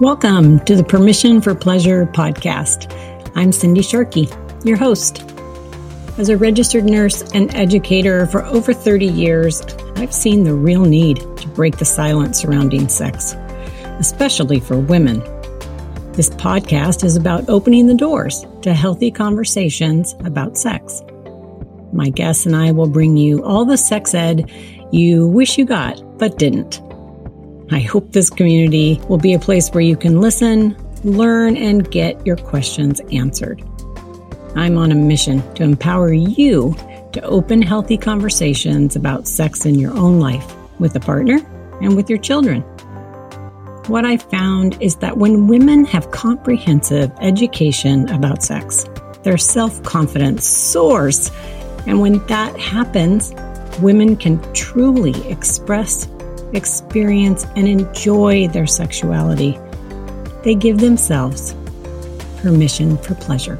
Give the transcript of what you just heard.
Welcome to the Permission for Pleasure podcast. I'm Cindy Sharkey, your host. As a registered nurse and educator for over 30 years, I've seen the real need to break the silence surrounding sex, especially for women. This podcast is about opening the doors to healthy conversations about sex. My guests and I will bring you all the sex ed you wish you got but didn't I hope this community will be a place where you can listen, learn, and get your questions answered. I'm on a mission to empower you to open healthy conversations about sex in your own life with a partner and with your children. What I found is that when women have comprehensive education about sex, their self confidence soars. And when that happens, women can truly express experience, and enjoy their sexuality. They give themselves permission for pleasure.